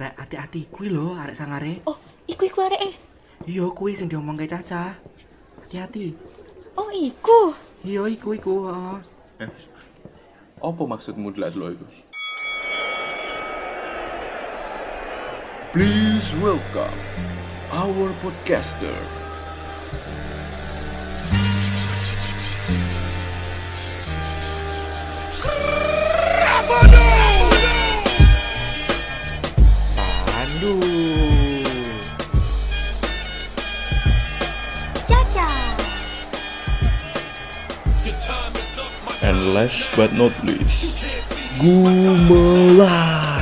Rek, hati-hati kuwi lho arek sangare. Oh, iku iku arek eh. Iya kuwi sing diomong ke Caca. Hati-hati. Oh, iku. Iya iku iku, heeh. Apa maksudmu delak lo itu? Please welcome our podcaster. And last but not least, Gumelar.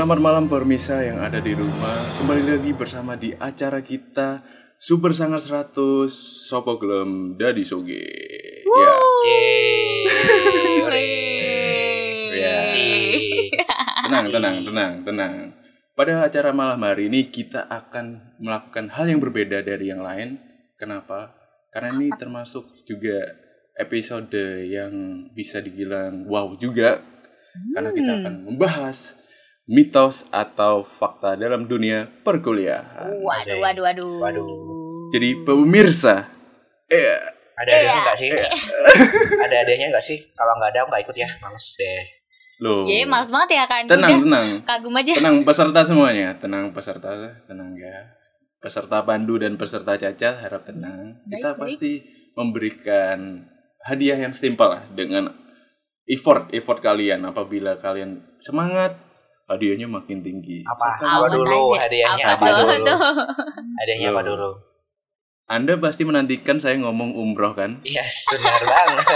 Selamat malam permisa yang ada di rumah. Kembali lagi bersama di acara kita Super Sangar 100 Sopo Gelem Dadi Soge. Ya. Ya. Tenang, tenang, tenang, tenang. Pada acara malam hari ini kita akan melakukan hal yang berbeda dari yang lain. Kenapa? Karena ini termasuk juga episode yang bisa dibilang wow juga. Karena kita akan membahas mitos atau fakta dalam dunia perkuliahan. Waduh, waduh, waduh. Waduh. Jadi pemirsa, eh, Ada adanya nggak sih? ada adanya nggak sih? Kalau nggak ada nggak ikut ya, males deh. loh, Ya, males banget ya kan. tenang, Udah, tenang, Kagum aja. tenang peserta semuanya, tenang peserta, tenang ya. Peserta Pandu dan peserta Caca harap tenang. Baik, Kita baik. pasti memberikan hadiah yang setimpal lah dengan effort effort kalian. Apabila kalian semangat, hadiahnya makin tinggi. Apa? Apa dulu aja. hadiahnya? Apa Apa dulu? tuh? Hadiahnya apa dulu? Anda pasti menantikan saya ngomong umroh kan? Yes, benar banget.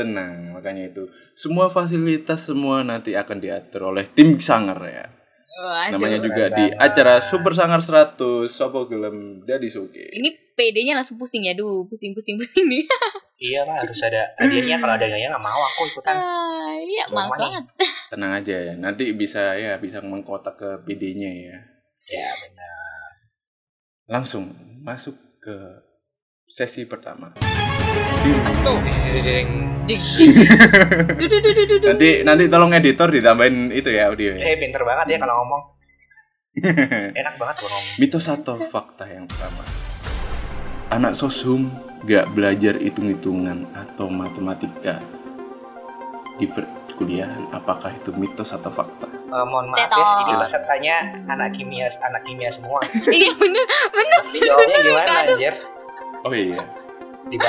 Tenang, makanya itu. Semua fasilitas semua nanti akan diatur oleh tim Sangar ya. Waduh. Namanya juga di banget. acara Super Sangar 100 Sopo Gelem Dadi Soge. Ini PD-nya langsung pusing ya. Duh, pusing, pusing, pusing nih. iya lah, harus ada hadiahnya. Kalau ada hadiahnya nggak mau aku ikutan. Ah, Iya, nih. banget. Tenang aja ya. Nanti bisa ya bisa mengkotak ke PD-nya ya. Ya benar. Langsung masuk ke sesi pertama. Nanti nanti tolong editor ditambahin itu ya audio ya. Eh pinter banget ya kalau ngomong. Enak banget kalau ngomong. Mitos atau fakta yang pertama. Anak sosum gak belajar hitung-hitungan atau matematika di perkuliahan. Apakah itu mitos atau fakta? Eh, mohon maaf ya, ini pesertanya anak kimia, anak kimia semua. Iya, bener. Bener. Terus dijawabnya gimana anjir? Oh iya.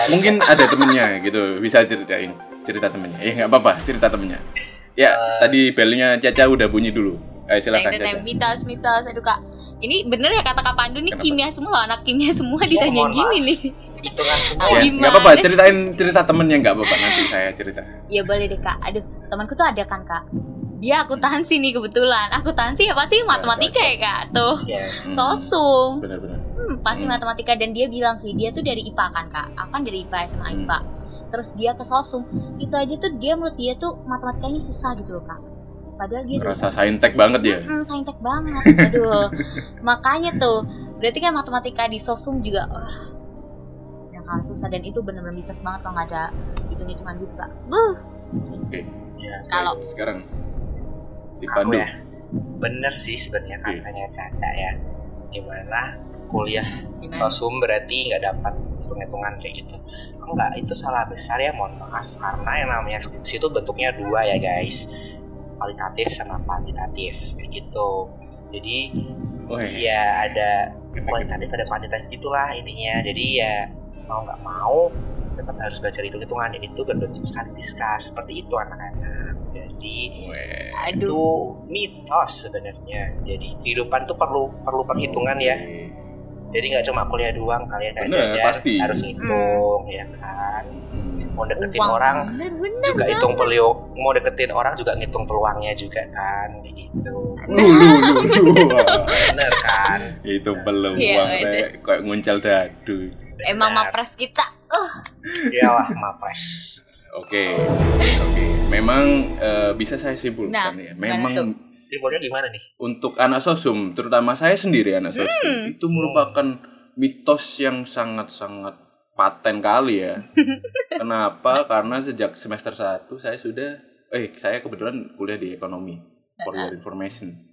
Mungkin ada temennya gitu, bisa ceritain cerita temennya. Ya nggak apa-apa, cerita temennya. Ya, Eh. tadi belnya Caca udah bunyi dulu. Ayo silakan Neng, neng, Caca. mitos, mitos. Aduh, Kak. Ini bener ya kata Kak Pandu nih Kenapa? kimia semua, anak kimia semua Iya, ditanya mohon gini nih. Hitungan semua. Ya, nggak apa-apa, sih? ceritain cerita temennya nggak apa-apa nanti saya cerita. Ya boleh deh kak. Aduh, temanku tuh ada kan kak. Dia akuntansi nih kebetulan. Akuntansi ya pasti matematika ya kak. Tuh, Yes. Sosum. Benar-benar. Hmm, pasti Hmm. matematika dan dia bilang sih dia tuh dari IPA kan kak. Aku kan dari IPA SMA Hmm. IPA. Terus dia ke sosum. Itu aja tuh dia menurut dia tuh matematikanya susah gitu loh kak. Padahal dia Ngerasa saintek banget ya. Hmm, saintek banget. Aduh. Makanya tuh, berarti kan matematika di sosum juga wah yang kalah susah dan itu bener-bener mitos banget kalau nggak ada hitung-hitungan gitu kak. Buh. Oke. Ya. Kalau Sekarang di Aku ya. Bener sih sebenarnya Iya. katanya Caca ya. Di mana kuliah gimana? sosum berarti nggak dapat hitung-hitungan kayak gitu. Enggak, itu salah besar ya mohon maaf karena yang namanya skripsi itu bentuknya dua ya guys. Kualitatif sama kuantitatif kayak gitu. Jadi Oh iya. ya ada kualitatif ada kuantitatif gitulah intinya. Jadi ya mau nggak mau tetap harus belajar hitung-hitungan dan itu berbentuk statistika seperti itu anak-anak. Jadi Weh. Itu mitos sebenarnya jadi kehidupan tuh perlu perlu perhitungan ya. Jadi nggak cuma kuliah doang kalian dan Bener, jajan pasti. harus ngitung ya kan. Mau deketin Uang. orang bener bener juga hitung peluang, mau deketin orang juga ngitung peluangnya juga kan gitu. Lu lu lu Bener kan? Itu belum Iya, uang bener. kayak kayak nguncel dadu. emang Bener. mapres kita uh Iyalah mapres. Oke. Oke. Memang eh, bisa saya simpulkan Nah, ya. Memang Timbulnya gimana nih? untuk anak sosum, terutama saya sendiri anak sosum, Hmm. itu merupakan mitos yang sangat-sangat paten kali ya. Kenapa? Karena sejak semester 1 saya sudah eh saya kebetulan kuliah di ekonomi. For your information.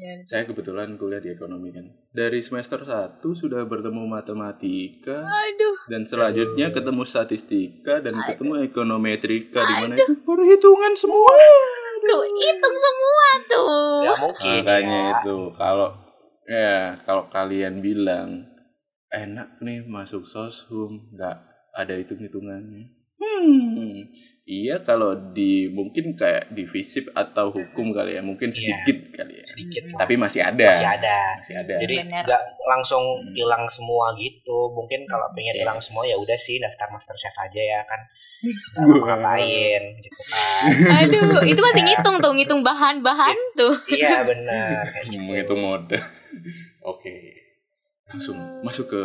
Ya. Saya kebetulan kuliah di ekonomi kan. Dari semester 1 sudah bertemu matematika aduh dan selanjutnya ketemu statistika dan ketemu ekonometrika di mana itu perhitungan semua. tuh hitung semua tuh Ya mungkin Makanya ya. itu kalau ya kalau kalian bilang enak nih masuk soshum nggak ada hitung hitungannya. Hmm, iya kalau di mungkin kayak di fisip atau hukum kali ya mungkin Iya. sedikit kali ya. sedikit lah. Tapi masih ada. masih ada. Masih ada. Jadi nggak langsung Hmm. hilang semua gitu. Mungkin kalau pengen hilang Yes. semua ya udah sih daftar master chef aja ya kan. Mau ngapain gitu kan. aduh itu masih ngitung tuh ngitung bahan-bahan tuh iya benar kayak gitu. menghitung mode. Oke. Langsung masuk ke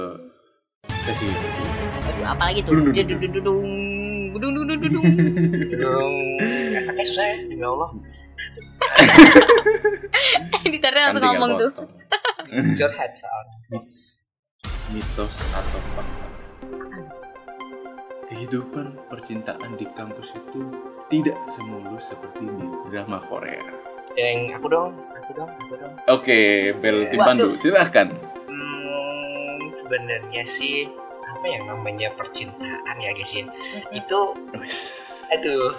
sesi aduh apalagi tuh Dudung, dudung, jedudududung dudung Durung efeknya susah ya demi Allah. editornya kan langsung tinggal ngomong tuh potong. Your head sound. mitos atau fakta kehidupan percintaan di kampus itu tidak semulus seperti di drama Korea. Yang aku dong, aku dong, aku dong. Oke, Bel Tim. Pandu, silahkan. Hmm, sebenarnya sih apa yang namanya percintaan ya guys ya. Itu aduh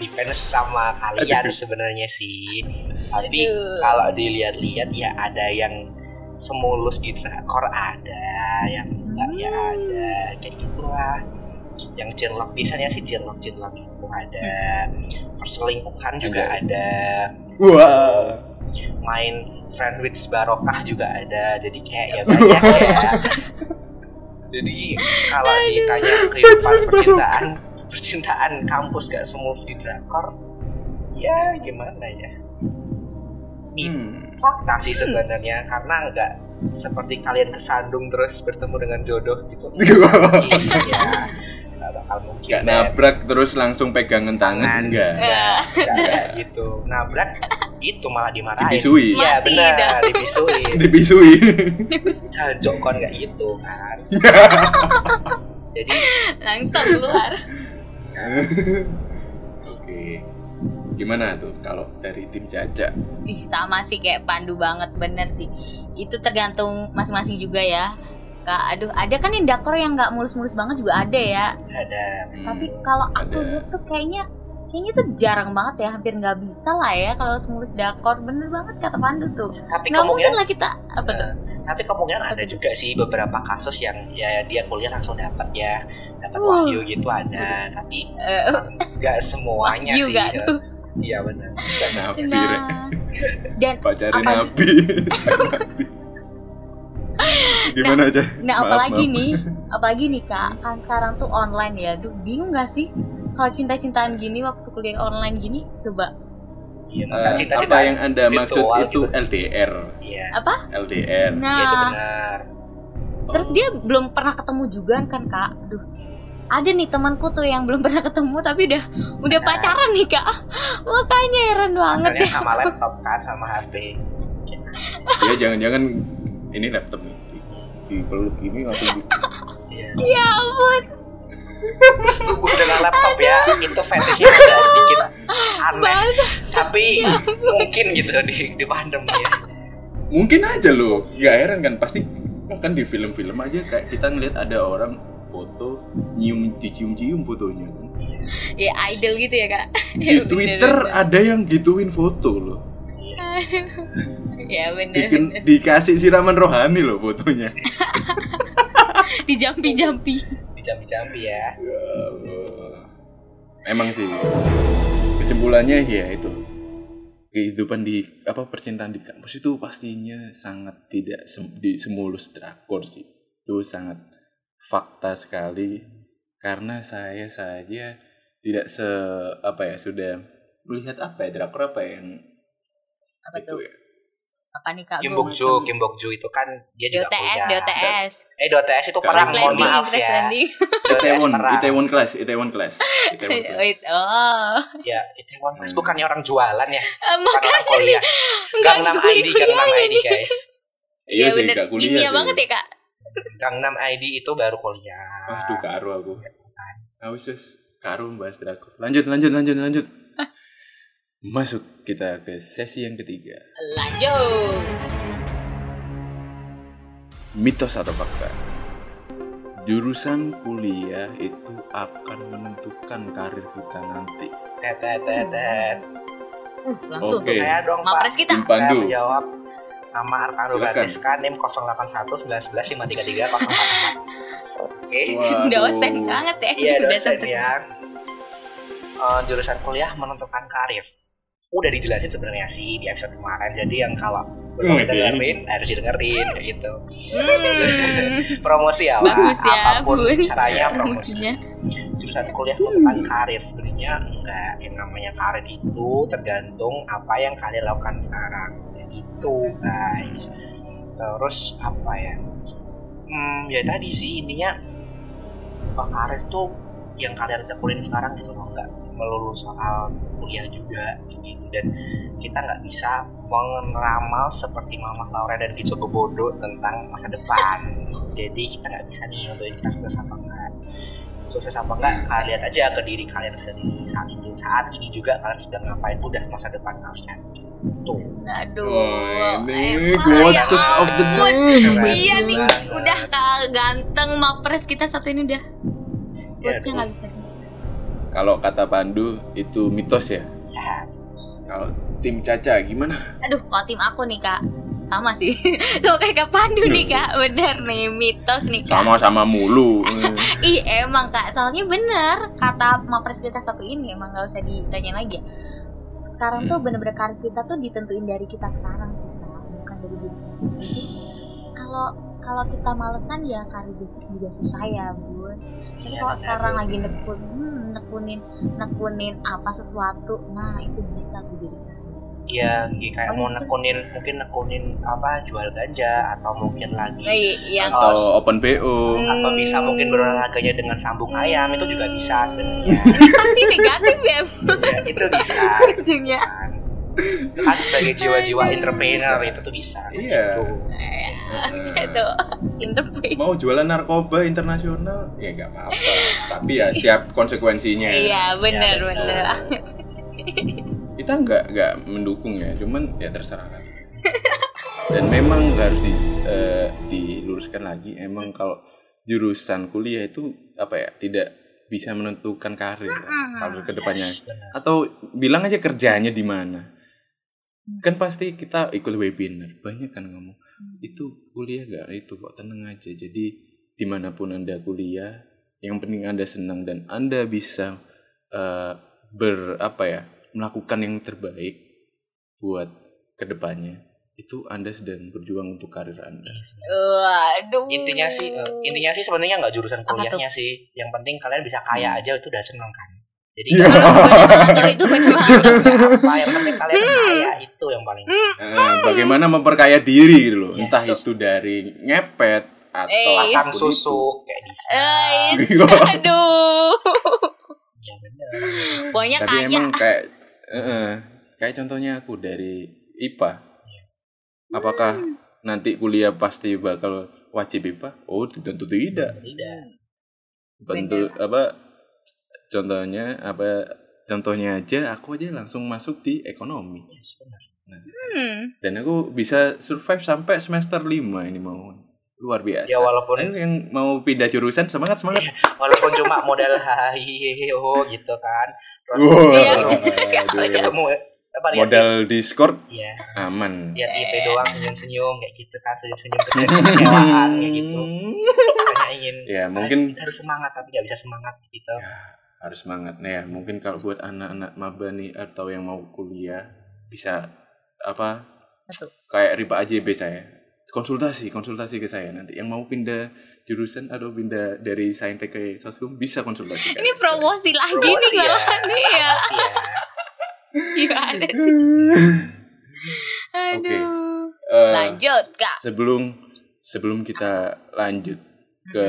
depends sama kalian sebenarnya sih. Tapi kalau dilihat-lihat ya ada yang semulus di drakor ada yang enggak ya ada kayak gitulah. Yang cinlok biasanya sih cinlok cinlok itu ada. Perselingkuhan juga ada. Wah, main friend with barokah juga ada. Jadi kayak ya banyak ya jadi kalau ditanya kehidupan percintaan percintaan kampus gak semulus di drakor ya gimana ya? Hmm. fakta sih sebenarnya karena nggak seperti kalian kesandung terus bertemu dengan jodoh gitu. Iya bakal mungkin Gak nabrak terus langsung pegangan tangan enggak. nggak. nggak kayak gitu. Nabrak itu malah dimarahin Dipisui. iya benar dah. dipisui Dipisui. jancok kon nggak gitu kan jadi langsung keluar Oke. Gimana tuh kalau dari tim Caca? Ih, sama sih kayak Pandu banget bener sih itu tergantung masing-masing juga ya Kak, aduh ada kan yang dakor yang nggak mulus-mulus banget juga ada ya ada tapi kalau aku ada. tuh kayaknya kayaknya tuh jarang banget ya hampir nggak bisa lah ya kalau mulus dakor bener banget kata Pandu tuh tapi nggak mungkin kemungkinan lah kita apa tuh Eh, tapi kemungkinan ada juga sih beberapa kasus yang ya dia kuliah langsung dapat ya dapat Uh. wahyu gitu ada tapi Eh, nggak semuanya Wahyu sih nggak ya. iya benar nggak semuanya sih nah dan Pacarin Apa? Nabi. Gimana aja? Nah, Maaf, apalagi maaf. nih, apalagi nih kak, kan sekarang tuh online ya. Duh, bingung gak sih kalau cinta-cintaan gini waktu kuliah online gini? Coba iya Eh, masa cinta-cinta apa yang anda maksud virtual itu gitu. LDR iya apa? LDR Nah, iya itu benar terus dia belum pernah ketemu juga kan kak? Duh, ada nih temanku tuh yang belum pernah ketemu tapi udah udah Pacaran. pacaran nih kak. Makanya heran banget Asalnya deh. sama laptop kan sama HP ya jangan-jangan ini laptop nih di peluk ini langsung di- iya Ya ampun, setubuh dengan laptop ya itu fetishnya agak sedikit aneh. Tapi mungkin gitu di di pandemi ya. Mungkin aja loh nggak heran kan pasti kan di film-film aja kayak kita ngeliat ada orang foto nyium dicium-cium fotonya kan. ya idol gitu ya kak. di Twitter ada yang gituin foto loh. Ya bener, bener. dikasih siraman rohani loh fotonya. Di jampi-jampi. di jambi-jambi ya. Ya emang sih. Kesimpulannya ya itu. Kehidupan di apa percintaan di kampus itu pastinya sangat tidak sem- di semulus drakor sih. Itu sangat fakta sekali. Karena saya saja tidak se apa ya sudah melihat apa ya drakor apa yang apa itu? Tuh ya apa nih kak Kim Gue Bok Jo, Kim Bok Jo itu kan dia juga DOTS kuliah. DOTS Eh DOTS itu Kak perang, mohon maaf ya. DOTS Itaewon perang. Itaewon class Itaewon class Itaewon Wait, class oh Ya, Itaewon Class Hmm. bukannya orang jualan ya, Eh, bukan orang makanya kuliah. Enggak Gangnam ID, Gangnam ID ini. guys. iya ya sih bener gak kuliah kimia sih banget ya kak Gangnam ID itu baru kuliah. Waduh karo aku Awas wes karo bahas drakor lanjut lanjut lanjut lanjut masuk kita ke sesi yang ketiga lanjut mitos atau fakta jurusan kuliah itu akan menentukan karir kita nanti Tet, tet, tet, tet. uh, langsung Oke. tuh Saya dong, Pak. mapres kita Pandu. Saya menjawab nama Silakan. Ganeska NIM 081 911 533 044. Oke. dosen banget ya Iya Udah dosen ya. Eh, jurusan kuliah menentukan karir. Udah dijelasin sebenarnya sih di episode kemarin. Jadi yang kalau belum Oke. dengerin harus didengerin kayak gitu. Hmm. Promosi ya, Wak. Bagus ya, apa pun Bun. caranya promosi. Promosinya. Jurusan kuliah menentukan karir sebenarnya enggak. Yang namanya karir itu tergantung apa yang kalian lakukan sekarang. Itu guys. Terus apa ya? Hmm, ya tadi sih intinya oh, karir tuh yang kalian tekunin sekarang gitu loh nggak melulu soal kuliah juga gitu. Dan kita nggak bisa meramal seperti Mama Laura dan Kico Bobodo tentang masa depan. Jadi kita nggak bisa nih untuk kita sukses apa enggak. Sukses apa enggak kalian lihat aja ke diri kalian sendiri saat itu. Saat ini juga kalian sedang ngapain? Udah masa depan kalian. Tuh. Aduh. Oh, ini emang ya quotes of the day. iya nih udah kak ganteng mapres. Kita satu ini udah. Ya, quotesnya nggak bisa kalau kata Pandu itu mitos ya? Ya kalau tim Caca gimana? Aduh kalau tim aku nih kak sama sih. Sama kayak kak Pandu nih kak. Bener nih mitos nih kak. Sama-sama mulu. Hmm. Ih emang kak, soalnya bener kata mapres kita satu ini emang gak usah ditanya lagi ya. Sekarang tuh Hmm. bener-bener karir kita tuh ditentuin dari kita sekarang sih kak, bukan dari jurusan. Jadi kalau kalau kita malesan ya karir besok juga susah ya bun. Tapi Iya, kalau bener, sekarang bener. lagi nekun, hmm, nekunin nekunin apa sesuatu, nah itu bisa tuh jadi. Iya, kayak Oh, mau gitu. nekunin mungkin nekunin apa jual ganja atau mungkin lagi yang Oh, atau open PO Hmm. atau bisa mungkin berolahraganya dengan sambung ayam itu juga bisa sebenarnya. pasti negatif ya ya, itu bisa. Kan, kan sebagai jiwa-jiwa entrepreneur itu tuh bisa. Iya. Gitu. Itu interpret. mau jualan narkoba internasional? Ya nggak apa-apa. Tapi ya siap konsekuensinya. Iya benar Ya, benar. kita nggak nggak mendukung ya cuman ya terserah kan dan memang nggak harus di, eh, diluruskan lagi. Emang kalau jurusan kuliah itu apa ya tidak bisa menentukan karir kalau ke depannya atau bilang aja kerjanya di mana. Kan pasti kita ikut webinar. Banyak kan ngomong itu kuliah gak itu kok tenang aja jadi di mana pun anda kuliah yang penting anda senang dan anda bisa eh, ber apa ya melakukan yang terbaik buat ke depannya itu anda sedang berjuang untuk karir anda. Waduh. Intinya sih eh, intinya sih sebenarnya nggak jurusan kuliahnya sih. Yang penting kalian bisa kaya aja itu udah seneng kan. Jadi banget, Cok, itu apa yang penting kalian kaya itu yang paling Eh, bagaimana memperkaya diri gitu loh. Yes. entah itu dari ngepet atau Eh, pasang susu kayak bisa. Eh, aduh. Ya benar. Pokoknya tapi kaya. emang kayak eh, eh, kayak contohnya aku dari IPA apakah nanti kuliah pasti bakal wajib IPA oh tentu tidak. Tidak. bentuk apa contohnya apa contohnya aja aku aja langsung masuk di ekonomi Yes, benar. Hmm. dan aku bisa survive sampai semester 5 ini mau luar biasa Ya walaupun Ayo yang mau pindah jurusan semangat semangat walaupun cuma modal hahihiho gitu kan. Terus Iya. aduh. terus ketemu apa lihat modal Discord ya aman lihat IP doang senyum-senyum kayak gitu kan senyum-senyum kecewaan kayak gitu. Hanya ingin ya mungkin kita harus semangat tapi nggak bisa semangat gitu. ya, harus semangat nah ya mungkin kalau buat anak-anak maba nih atau yang mau kuliah bisa apa Betul. kayak riba AJB saya konsultasi konsultasi ke saya nanti yang mau pindah jurusan atau pindah dari saintek ke soskum bisa konsultasi Ini promosi lagi Promosi nih ya. nih ya. Promosi ya. Gimana sih? Oke. Aduh. Eh, Lanjut, Kak. sebelum sebelum kita lanjut ke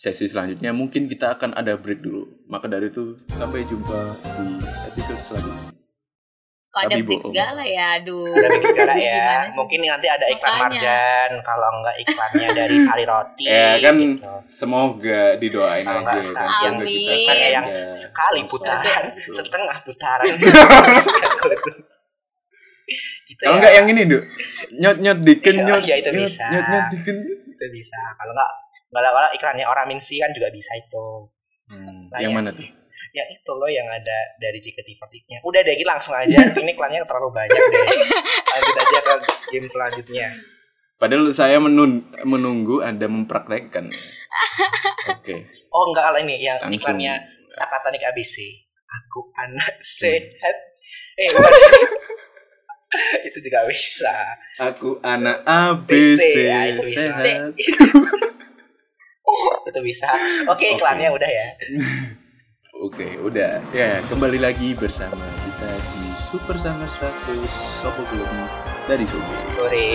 sesi selanjutnya mungkin kita akan ada break dulu maka dari itu sampai jumpa di episode selanjutnya Kok ada break segala ya? Aduh. Udah bikin sekarang Gimana ya. Mungkin nanti ada iklan Makanya. marjan, kalau enggak iklannya dari sari roti. ya kan gitu. semoga didoain Kalau aja nggak kan Amin. kita Kan yang ada sekali putaran, Betul. setengah putaran. gitu kalau ya. nggak yang ini Duk nyot nyot diken Iya, nyot iya, itu nyot, bisa. nyot nyot diken itu bisa. Kalau enggak kalau kalau iklannya orang minsi kan juga bisa itu. Hmm, Nah, yang ya. mana tuh Yang itu loh yang ada dari JKT48-nya. Udah deh, langsung aja. Ini iklannya terlalu banyak deh. Lanjut aja ke game selanjutnya. padahal saya menun menunggu anda mempraktekkan oke Oh enggak kalau ini yang Langsung. iklannya Sakatanik ABC. Aku anak sehat. Eh bukan. itu juga bisa. Aku anak ABC, ya, itu bisa. itu bisa. Oke iklannya udah ya. Oke, udah. Ya, kembali lagi bersama kita di Super Summer 100 Sopo Belum dari Sobe. Sore.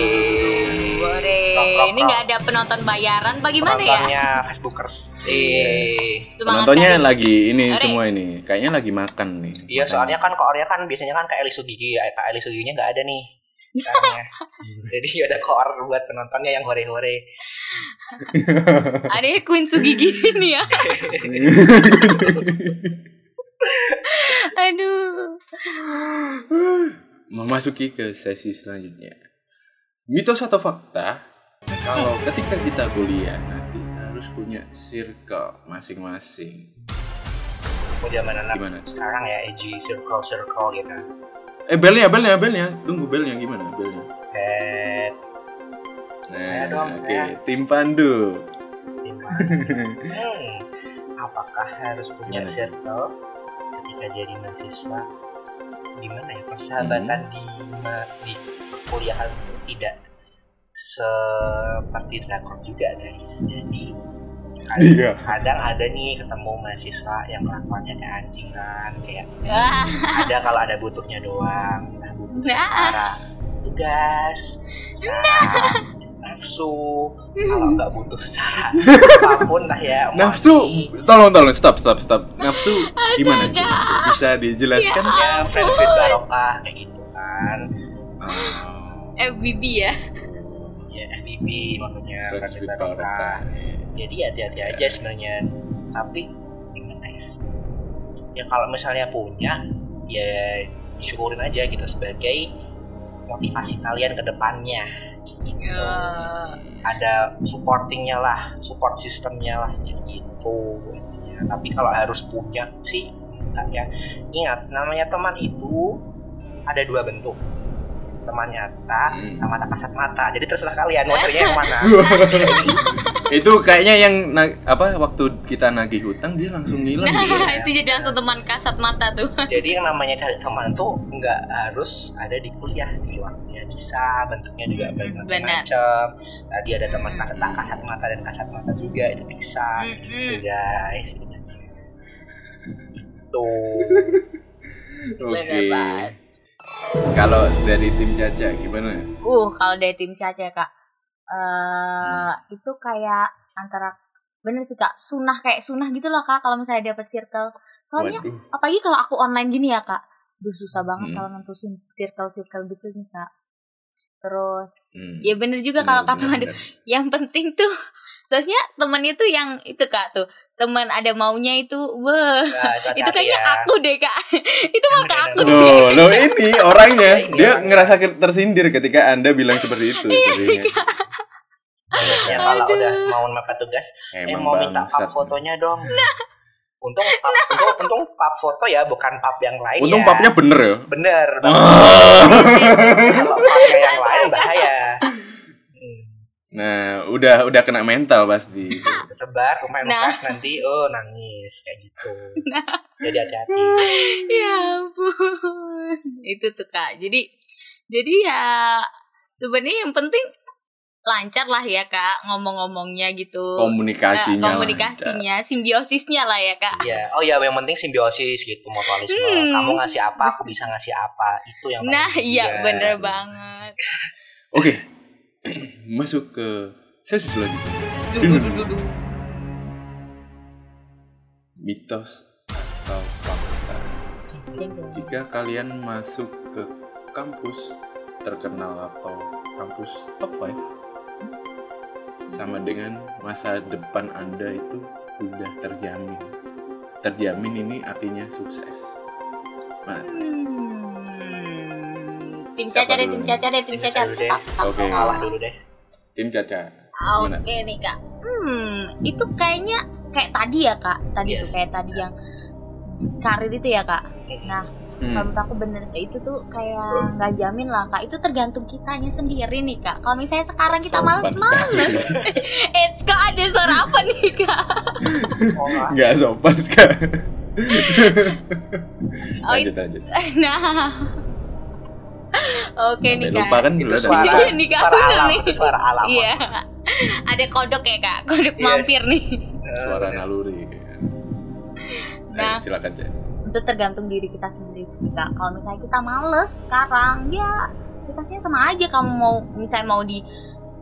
Bore. Rock, Ini nggak ada penonton bayaran bagaimana ya? Penontonnya Facebookers. Eh. Semangat Penontonnya kali. lagi ini Ore. semua ini. Kayaknya lagi makan nih. Iya soalnya kan koornya kan biasanya kan kayak Elisu Gigi, ya. Kak Elisu Giginya nggak ada nih. Sekarangnya. Jadi ada koor buat penontonnya yang hore-hore. Ada Queen Sugigi ini ya. Aduh. Memasuki ke sesi selanjutnya. Mitos atau fakta? Kalau ketika kita kuliah nanti harus punya circle masing-masing. Mau zaman anak Gimana? sekarang ya, edgy circle circle gitu. Eh belnya, belnya, belnya. Tunggu belnya gimana belnya? Head, Nah, Saya dong, oke. saya. Tim Pandu. hmm, apakah harus punya Gimana? circle ketika jadi mahasiswa? Gimana ya persahabatan Hmm. di di perkuliahan itu tidak seperti drakor juga guys. Jadi kadang, Iya. kadang ada nih ketemu mahasiswa yang kelakuannya kayak anjing kan, kayak Wah, ada kalau ada butuhnya doang, entah butuh Nah. secara tugas, secara nafsu, kalau nggak butuh secara apa pun lah ya. Nafsu, tolong tolong stop stop stop. Nafsu gimana? Bisa dijelaskan? friends with barokah kayak gitu kan. FBB ya. Ya FBB maksudnya friends with barokah. Jadi hati-hati aja sebenarnya. Tapi gimana ya? Ya kalau misalnya punya, ya syukurin aja gitu sebagai motivasi kalian ke depannya. Gitu. Ya. ada supportingnya lah, support sistemnya lah gitu. Ya, tapi kalau harus punya sih enggak ya. Ingat namanya teman itu ada dua bentuk. Teman nyata Hmm. sama tak kasat mata. Jadi terserah kalian mau carinya yang mana. itu kayaknya yang na- apa waktu kita nagih hutang dia langsung ngilang Nah, gitu. itu jadi langsung teman kasat mata tuh. Jadi yang namanya cari teman tuh nggak harus ada di kuliah di waktunya bisa bentuknya juga Hmm, banyak macam. Tadi ada teman kasat tak kasat mata dan kasat mata juga itu bisa. Gitu Mm-mm. guys. Tuh. Oke. Bener banget. Kalau dari tim Caca gimana? Uh, kalau dari tim Caca kak, eh itu kayak antara bener sih kak, sunah kayak sunah gitu loh kak. Kalau misalnya dapet circle, soalnya Waduh. apalagi kalau aku online gini ya kak, Duh susah banget Hmm. kalau nentusin circle-circle gitu nih kak. Terus, Hmm. ya bener juga kalau kata yang penting tuh Soalnya temennya tuh yang itu kak tuh teman ada maunya itu, wah Nah, itu, itu kayaknya ya. aku deh kak, itu mah ke aku deh. Loh, loh ini orangnya dia ngerasa tersindir ketika anda bilang seperti itu. Iya. Biasanya kalau Aduh. udah mau mepet tugas, eh Emang mau minta pap fotonya dong. Untung pap, untung, untung pap foto ya, bukan pap yang lain Untung ya. papnya bener ya. bener. Ah. Kalau papnya yang lain bahaya. Nah, udah udah kena mental pasti. Sebar pemain Nah. bekas nanti oh nangis kayak gitu. Jadi hati-hati. ya ampun itu tuh kak jadi jadi ya sebenarnya yang penting lancar lah ya kak ngomong-ngomongnya gitu Komunikasinya. Nah, komunikasinya simbiosisnya lah ya kak Iya. Oh ya yang penting simbiosis gitu mutualisme. Hmm. Kamu ngasih apa, aku bisa ngasih apa. Itu yang nah iya bener banget Oke. Masuk ke sesi selanjutnya. Mitos atau fakta. Jika kalian masuk ke kampus terkenal atau kampus top 5 sama dengan masa depan Anda itu sudah terjamin. Terjamin ini artinya sukses. Nah. Tim caca deh tim caca deh tim caca Oke. Kalah dulu deh. tim Caca. Oke nih kak. Hmm, itu kayaknya kayak tadi ya kak. Tadi tuh Yes. kayak tadi yang karir itu ya kak. Nah, Hmm. kalau menurut aku bener itu tuh kayak nggak jamin lah kak. Itu tergantung kitanya sendiri nih kak. Kalau misalnya sekarang kita males-males, it's kok ada suara apa nih kak? Oh, nggak. Sopan sekali. Oh, lanjut lanjut. Nah, oke nih kak. lupa kan itu dulu suara Iya, nih, Kak. suara alam Nih. itu suara alam Iya, ada kodok ya kak, kodok Yes. mampir nih. suara naluri. Nah. Ayo, silakan Cak. itu tergantung diri kita sendiri sih kak kalau misalnya kita males sekarang ya pastinya sama aja kamu mau misalnya mau di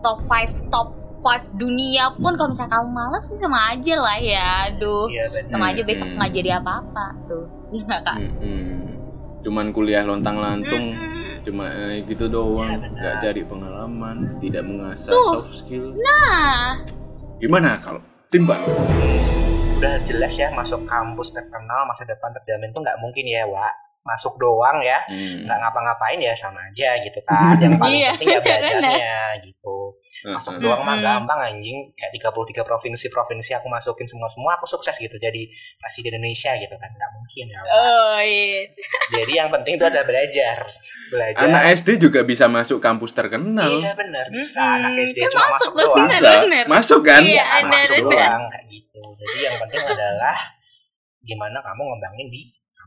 top 5 top 5 dunia pun kalau misalnya kamu males sih sama aja lah ya aduh benar sama aja Hmm, besok hmm. nggak jadi apa-apa tuh iya kak Mm-mm. Cuman kuliah lontang lantung, cuma eh, gitu doang, benar. nggak cari pengalaman, tidak mengasah Tuh. soft skill. nah Gimana kalau timbang? udah jelas ya masuk kampus terkenal masa depan terjamin tuh nggak mungkin ya Wak masuk doang ya. Hmm. nggak ngapa-ngapain ya sama aja gitu kan yang paling Iya, penting ya belajarnya gitu. Masuk Heeh. doang mah Mm-mm. gampang anjing. Kayak 33 provinsi provinsi aku masukin semua semua aku sukses gitu jadi presiden Indonesia gitu kan. Nggak mungkin ya oh iya. Jadi yang penting tuh ada belajar. Belajar. Anak SD juga bisa masuk kampus terkenal. iya benar. Bisa. Anak SD Kan cuma masuk masuk doang. bener. Bisa, masuk kan? Iya, Ya, masuk doang kayak gitu. Jadi yang penting adalah gimana kamu ngembangin di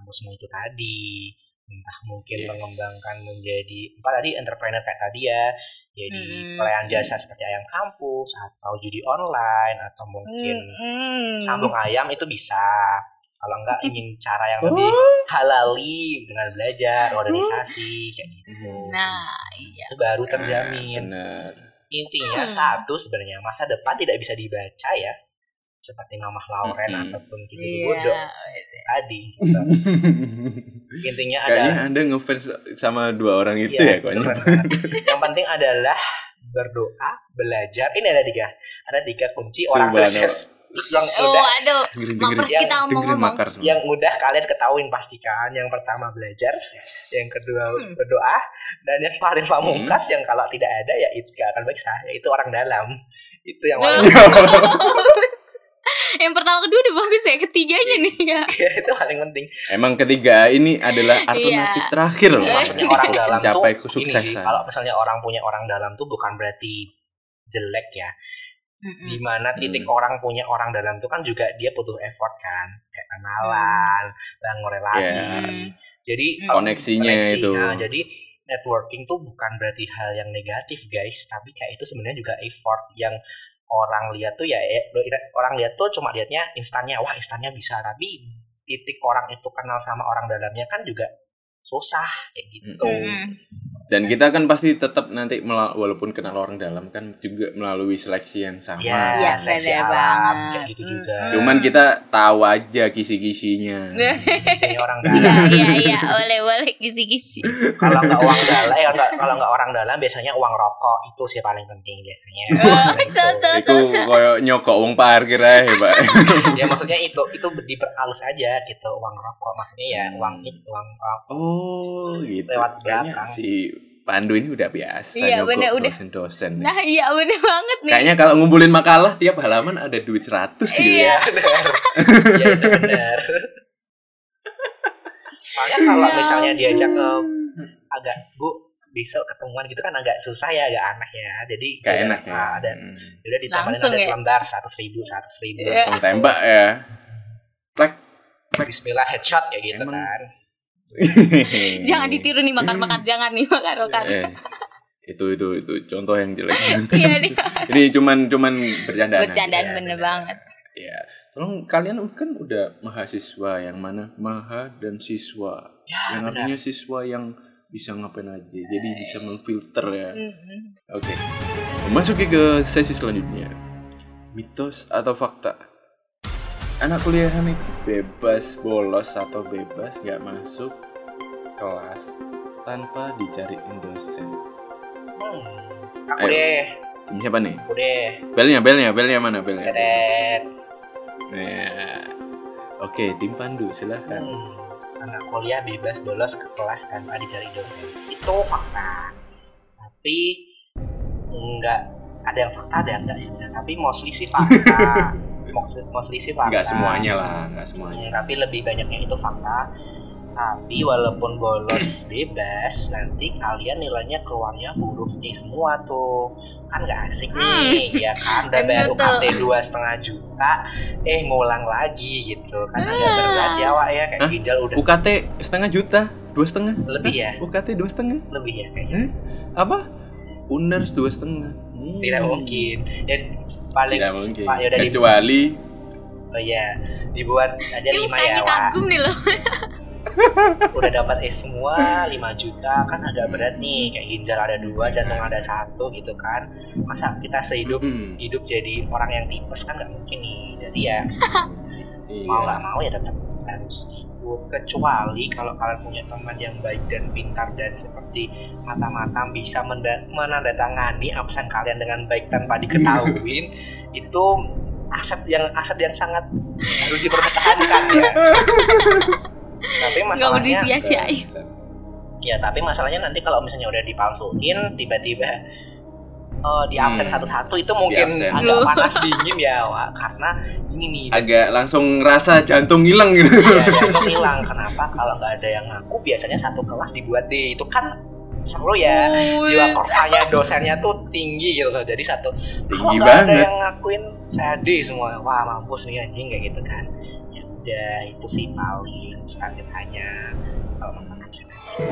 kampusmu itu tadi entah mungkin Yes. mengembangkan menjadi apa tadi entrepreneur kayak tadi ya jadi Hmm. pelayan jasa seperti ayam kampus atau judi online atau mungkin Mm-mm. sambung ayam itu bisa kalau enggak ingin cara yang lebih halali dengan belajar organisasi kayak gitu nah iya itu baru Nah, terjamin bener. intinya Hmm. satu sebenarnya masa depan tidak bisa dibaca ya seperti Mamah Lauren Mm-mm. ataupun Kiki Iya. Bodoh tadi gitu. intinya Kayaknya ada Anda ngefans sama dua orang itu Iya, ya kok. keren banget. yang penting adalah berdoa belajar ini ada tiga ada tiga kunci orang sukses yang oh udah aduh Dengerin. Yang kita semua. yang udah kalian ketahuin pastikan yang pertama belajar yang kedua Hmm. berdoa dan yang paling pamungkas yang kalau tidak ada ya itu gak akan baik saya itu orang dalam itu yang Loh. yang pertama kedua udah bagus ya ketiganya nih ya itu paling penting Emang ketiga ini adalah alternatif Iya. terakhir loh. Iya. maksudnya orang dalam tuh Mencapai ini sih kesuksesan. kalau misalnya orang punya orang dalam tuh bukan berarti jelek ya di mana titik Hmm. orang punya orang dalam tuh kan juga dia butuh effort kan kayak kenalan bangun relasi Iya. jadi Hmm. Koneksinya koneksi, itu. nah, jadi networking tuh bukan berarti hal yang negatif guys tapi kayak itu sebenarnya juga effort yang orang lihat tuh ya eh, orang lihat tuh cuma lihatnya instannya wah instannya bisa. Tapi titik orang itu kenal sama orang dalamnya kan juga susah kayak gitu Mm-mm. Dan kita kan pasti tetap nanti walaupun kenal orang dalam kan juga melalui seleksi yang sama. ya Iya, seleksi bener alam banget. kayak gitu juga Mm-mm. Cuman kita tahu aja kisi-kisinya. Sisinya orang Iya dalam iya iya boleh boleh kisi-kisi. kalau nggak uang dalam ya kalau nggak orang dalam biasanya uang rokok itu sih paling penting biasanya Oh, so, so, Itu koyo nyokok uang parkir aja, Pak. ya maksudnya itu itu diperhalus aja gitu uang rokok maksudnya ya Hmm. uang itu uang, uang Oh, gitu. Lewat Kayaknya belakang. si Pandu ini udah biasa Iya, nyogok bener, udah. dosen-dosen. nih. Nah iya bener banget nih. Kayaknya kalau ngumpulin makalah tiap halaman ada duit 100 gitu Iya. ya. ya benar ya itu benar soalnya kalau Ya misalnya diajak ke agak bu besok ketemuan gitu kan agak susah ya agak aneh ya jadi Gak udah, enak ya. ah, ada Hmm. udah ditambahin ada ya? selembar seratus ribu seratus ribu Iya. Langsung tembak ya. Plek. Bismillah headshot kayak gitu Emang- kan Jangan ditiru nih makan-makan, jangan nih makan-makan. Eh, itu itu itu contoh yang jelek. Iya nih. Ini cuman cuman bercandaan. Bercandaan ya, bener bener. banget. Ya, tolong kalian kan udah mahasiswa yang mana maha dan siswa. ya yang benar artinya siswa yang bisa ngapain aja. Jadi bisa memfilter ya. Mhm. Oke. Memasuki ke sesi selanjutnya. Mitos atau fakta? Anak kuliahan itu bebas bolos atau bebas nggak masuk kelas tanpa dicariin dosen. Hmm, aku Ayo. deh Ini siapa nih? aku deh Belnya, belnya, belnya mana belnya? Tetet. Nah. Oke, tim Pandu silahkan. Hmm, anak kuliah bebas bolos ke kelas tanpa dicari dosen itu fakta tapi enggak ada yang fakta ada yang enggak sih tapi mostly sih fakta mostly, mostly sih fakta Nggak semuanya lah, nggak semuanya. Hmm, tapi lebih banyaknya itu fakta tapi walaupun bolos bebas nanti kalian nilainya keluarnya huruf E semua tuh kan nggak asik nih ya kan udah baru tuh. KT dua setengah juta eh ngulang lagi gitu kan agak Ah. berat ya Wak ya kayak Hah? ginjal udah UKT setengah juta, dua setengah. lebih ya UKT dua setengah. lebih ya kayaknya Eh? Apa? Uners dua setengah. Hmm. tidak mungkin ya paling Tidak mungkin. Pak, yaudah Kecuali oh ya dibuat aja lima ya kagum nih loh. udah dapat E semua 5 juta kan agak berat nih kayak ginjal ada dua jantung ada satu gitu kan masa kita sehidup Hmm. hidup jadi orang yang tipes kan nggak mungkin nih jadi ya Iya. mau nggak mau ya tetap harus ikut kecuali kalau kalian punya teman yang baik dan pintar dan seperti mata-mata bisa menandatangani absen kalian dengan baik tanpa diketahuin itu aset yang aset yang sangat harus dipertahankan ya tapi Nggak masalahnya. Ya tapi masalahnya nanti kalau misalnya udah dipalsuin tiba-tiba eh, di absen Hmm. satu-satu itu mungkin agak Loh. panas dingin ya Wak. Karena ini nih agak langsung rasa jantung hilang gitu. ya jantung hilang. Kenapa? Kalau nggak ada yang ngaku biasanya satu kelas dibuat D itu kan seru ya. Wih. jiwa korsanya dosennya tuh tinggi gitu jadi satu kalau Tinggi nggak ada yang ngakuin? Saya D semua. Wah mampus nih anjing kayak gitu kan. Ya udah itu sih paling cita-citanya kalau masalah absen absen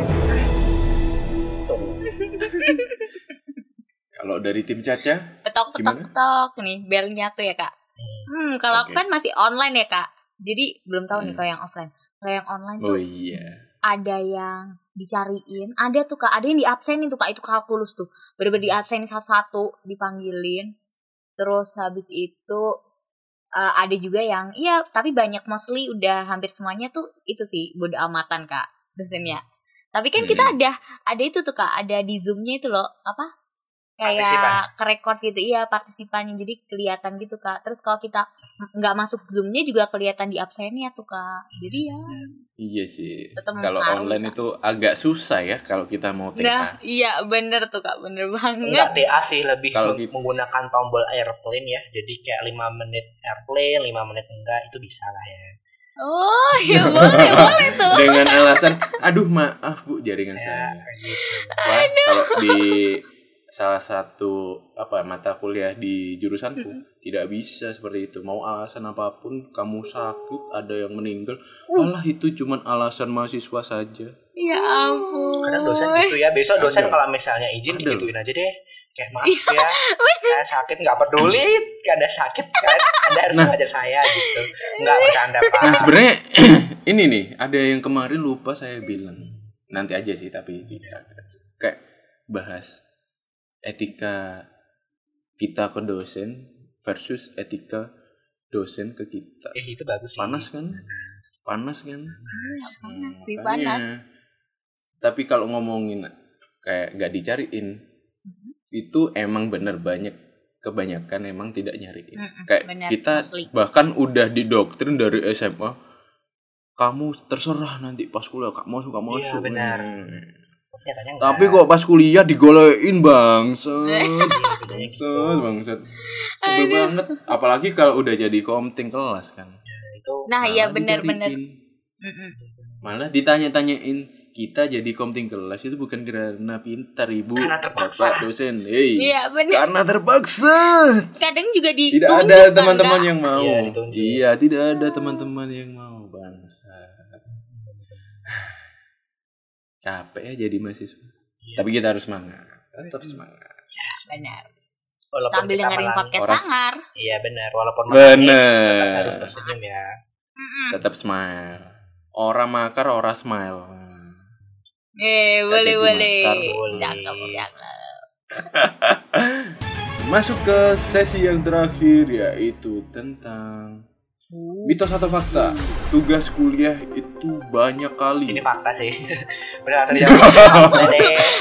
tuh Kalau dari tim Caca, petok petok Gimana? petok nih belnya tuh ya kak? Hmm kalau aku Oke. kan masih online ya kak? Jadi belum tahu nih Hmm. kalau yang offline. Kalau yang online oh tuh iya. ada yang dicariin. Ada tuh kak. Ada yang diabsenin tuh kak. Itu kalkulus tuh. Bener-bener diabsenin satu-satu dipanggilin. Terus habis itu eh, ada juga yang iya tapi banyak mostly udah hampir semuanya tuh itu sih bodo amatan kak dosennya. Tapi kan kita Hmm. ada ada itu tuh kak. Ada di zoomnya itu loh. Apa Partisipan. kayak kerekord gitu iya partisipannya jadi kelihatan gitu kak terus kalau kita nggak masuk zoomnya juga kelihatan di absennya tuh kak jadi ya Iya sih. Kalau online Kak. itu agak susah ya kalau kita mau TA. Nah, iya bener tuh kak, bener banget. Enggak TA sih lebih Kalau meng- gitu- menggunakan tombol airplane ya. Jadi kayak 5 menit airplane, 5 menit enggak itu bisa lah ya. Oh, iya boleh, boleh tuh. Dengan alasan, aduh maaf bu jaringan saya. Kayak gitu. Wah, kalau di salah satu apa mata kuliah di jurusanku tidak bisa seperti itu. Mau alasan apa pun, kamu sakit, ada yang meninggal, Uh. malah itu cuman alasan mahasiswa saja. Ya ampun. Kadang dosen gitu ya. Besok dosen Ada. kalau misalnya izin Ada. digituin aja deh. Kayak maaf ya, saya sakit nggak peduli, ada sakit kan, anda harus Nah. ngajar saya gitu. Nggak bercanda pak. Nah sebenarnya ini nih ada yang kemarin lupa saya bilang nanti aja sih tapi tidak kayak bahas etika kita ke dosen versus etika dosen ke kita Eh itu bagus sih. panas kan panas kan Panas sih, makanya. panas. tapi kalau ngomongin kayak nggak dicariin itu emang bener banyak kebanyakan emang tidak nyariin Mm-mm, kayak bener, kita asli. bahkan udah didoktrin dari SMA kamu terserah nanti pas kuliah kamu masuk kamu Iya, masuk benar. Hmm. Enggak. tapi kok pas kuliah digolein bangsat. Bedanya gitu. bangsat bangsat. Sebel banget. Apalagi kalau udah jadi komting kelas kan. Nah, iya. Mm-mm. malah ditanya-tanyain kita jadi komting kelas itu bukan karena pintar ibu. Karena terpaksa. bapak dosen. Hei, Iya benar. karena terpaksa. Kadang juga di tidak ada teman-teman yang mau. Iya, iya tidak ada teman-teman yang mau bangsa capek ya jadi mahasiswa Iya. tapi kita harus semangat tetap semangat benar. Walaupun Sambil dengerin podcast Oras. sangar. Iya benar, walaupun Bener. menangis tetap harus tersenyum ya. Mm-mm. tetap smile orang makar orang smile Eh, boleh boleh. Cakep, cakep. masuk ke sesi yang terakhir yaitu tentang mitos atau fakta tugas kuliah itu banyak kali Ini fakta sih. Benar langsung dijawab.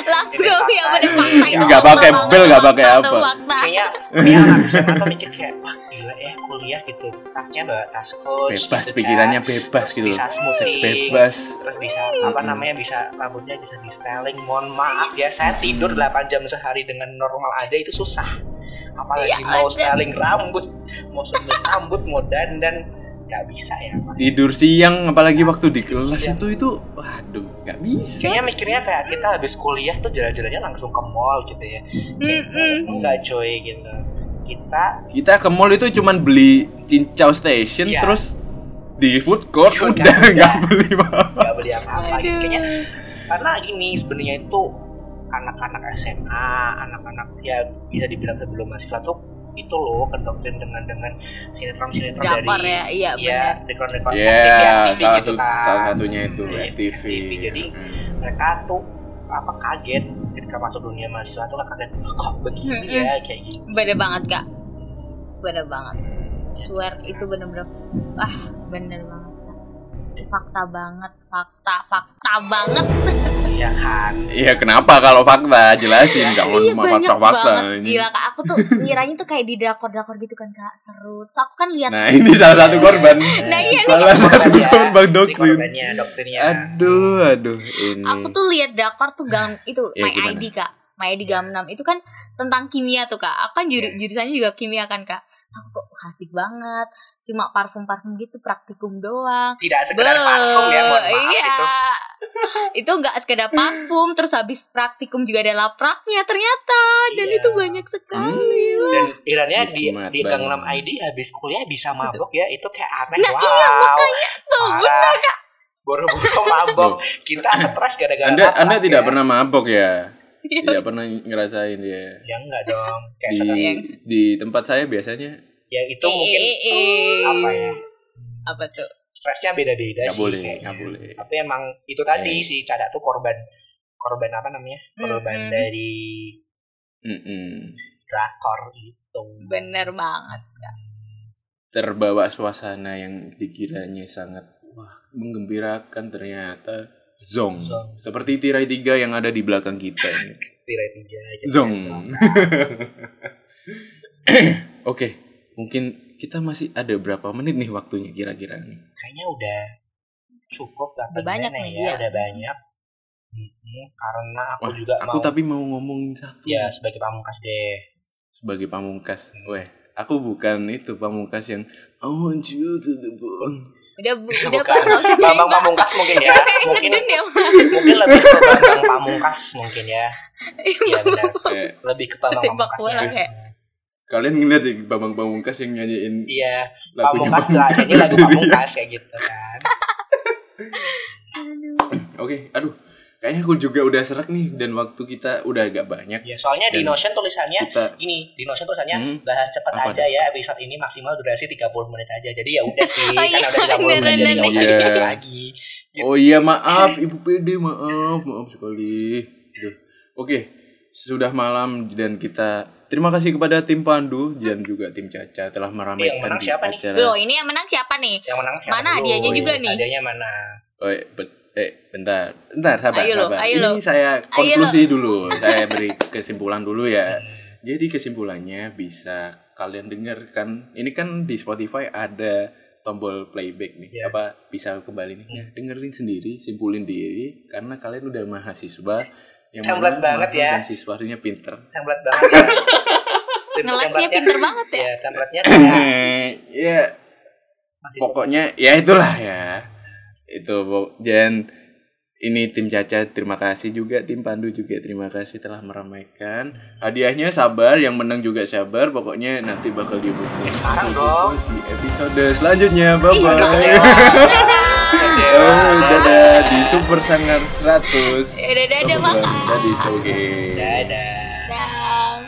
Langsung ya fakta pada fakta itu. Nggak apa pakai bel, nggak fakta pakai apa. Kayaknya dia anak tuh mikir kayak wah gila ya kuliah gitu. Tasnya bawa tas coach. bebas gitu pikirannya kan. bebas gitu Bisa smoothing. bebas Terus bisa apa namanya bisa rambutnya bisa di styling. Mohon maaf ya saya tidur 8 jam sehari dengan normal aja itu susah. Apalagi Iya, mau styling rambut, mau semir rambut, mau dandan nggak bisa ya. Pak. tidur siang apalagi waktu di kelas Siang. itu itu waduh nggak bisa Kayaknya mikirnya kayak kita habis kuliah tuh jalan-jalannya langsung ke mall gitu ya. Kayak, enggak coy gitu. Kita kita ke mall itu cuman beli cincau station Iya. terus di food court food udah nggak beli apa nggak beli apa-apa gitu. Kayaknya karena gini sebenarnya itu anak-anak SMA, anak-anak ya bisa dibilang sebelum mahasiswa tuh itu loh kedoktrin dengan dengan sinetron-sinetron Dapur dari ya, iya ya benar. dekron-dekron ya FTV salah, gitu satu- kan. salah satunya itu Hmm, FTV FTV. Jadi Hmm. mereka tuh apa kaget ketika masuk dunia mahasiswa tuh kaget kok begini Mm-mm. ya kayak gitu. Bener banget kak. Bener banget. Swear itu bener-bener ah bener banget. Fakta banget, fakta, fakta banget. Iya kan. Iya kenapa kalau fakta jelasin mau Iya cuma banget. ini. Gila kak, aku tuh ngiranya tuh kayak di drakor-drakor gitu kan kak, seru. Terus aku kan lihat Nah ini salah satu korban. Nah, iya, salah Ini satu korban Ini doktrin. korbannya doktrinnya. Aduh, aduh ini. aku tuh lihat drakor tuh gang itu Iya, My gimana? ID kak. My ID Gamnam itu kan tentang kimia tuh kak. Aku kan juru, Yes. jurusannya juga kimia kan kak. Aku kok asik banget. Cuma parfum-parfum gitu praktikum doang. Tidak sekedar Beuh, parfum ya, mohon maaf iya. itu. itu nggak sekedar parfum terus habis praktikum juga ada lapraknya ternyata dan Iya. itu banyak sekali Dan irannya di Nikmat di banget. Gangnam ID habis kuliah bisa mabok ya itu kayak aneh Nah, wow. iya, makanya tuh Parah. Boro-boro mabok. Kita stres gara-gara Anda Anda tidak ya. pernah mabok ya? Iya. Tidak pernah ngerasain ya. Ya enggak dong. Kayak Di di tempat saya biasanya Ya itu mungkin Eh, eh, eh. apa ya? apa tuh Stresnya beda-beda sih boleh, kayaknya. nggak boleh. Tapi emang itu tadi Eh. si Caca tuh korban korban apa namanya? Korban Mm-mm. dari Mm-mm. drakor itu. bener banget Terbawa suasana yang dikiranya sangat wah menggembirakan ternyata zong. Zong. Seperti tirai tiga yang ada di belakang kita ini. Tirai tiga aja. Zong. Zong. Oke, mungkin kita masih ada berapa menit nih waktunya kira-kira nih? Kayaknya udah cukup lah. Udah banyak nih, ya, iya. udah banyak. Mm-mm, karena aku Wah, juga aku mau tapi mau ngomong satu ya sebagai pamungkas deh. sebagai pamungkas. Weh, aku bukan itu pamungkas yang I want you to the bone. Udah bu udah Bukan. pak nggak usah Bambang nyanyi. Pamungkas mungkin ya. mungkin ya mungkin lebih ke Bambang Pamungkas mungkin ya. Iya benar. Eh, Lebih ke Bambang Pamungkas ya. kalian ngeliat ya Bambang Pamungkas yang nyanyiin Iya, Pamungkas lah jadi lagu Pamungkas kayak gitu kan. Oke, aduh. Kayaknya aku juga udah serak nih dan waktu kita udah agak banyak. Ya, soalnya di Notion tulisannya Kita gini, di Notion tulisannya Hmm. bahas cepat Apa aja ya episode ini maksimal durasi 30 menit aja. Jadi ya udah sih, Oh kan iya, udah 30 menit jadi beneran nggak usah nih. dikasih Iya. lagi. Oh iya maaf Ibu PD maaf maaf sekali. Aduh. Oke sudah malam dan kita terima kasih kepada tim Pandu dan juga tim Caca telah meramaikan menang di siapa nih? acara. Loh, ini yang menang siapa nih? Yang menang siapa Mana hadiahnya juga nih? Hadiahnya mana? Oh, be- eh, bentar, bentar, sabar, Ayo lo, sabar. ayo Ini lo. saya Ayo konklusi dulu, saya beri kesimpulan dulu ya. Jadi kesimpulannya bisa kalian dengarkan. Ini kan di Spotify ada tombol playback nih. Iya. Apa bisa kembali nih? Nah, dengerin sendiri, simpulin diri karena kalian udah mahasiswa yang Template mana banget ya. Dan siswanya pinter. Template banget ya. Ngelasnya pinter banget ya. Ya, template-nya kayak ya, masih pokoknya ya itulah ya. Itu dan ini tim Caca terima kasih juga tim Pandu juga terima kasih telah meramaikan hadiahnya sabar yang menang juga sabar pokoknya nanti bakal diumumkan Ya, sekarang dong. di episode selanjutnya bye bye. Oh, dadah di Super Sangar 100 Ya dadah makan. Dadah Soge Dadah. Dadah.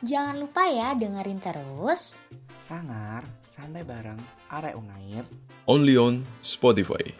Jangan lupa ya dengerin terus Sangar, santai bareng, arek unair. Only on Spotify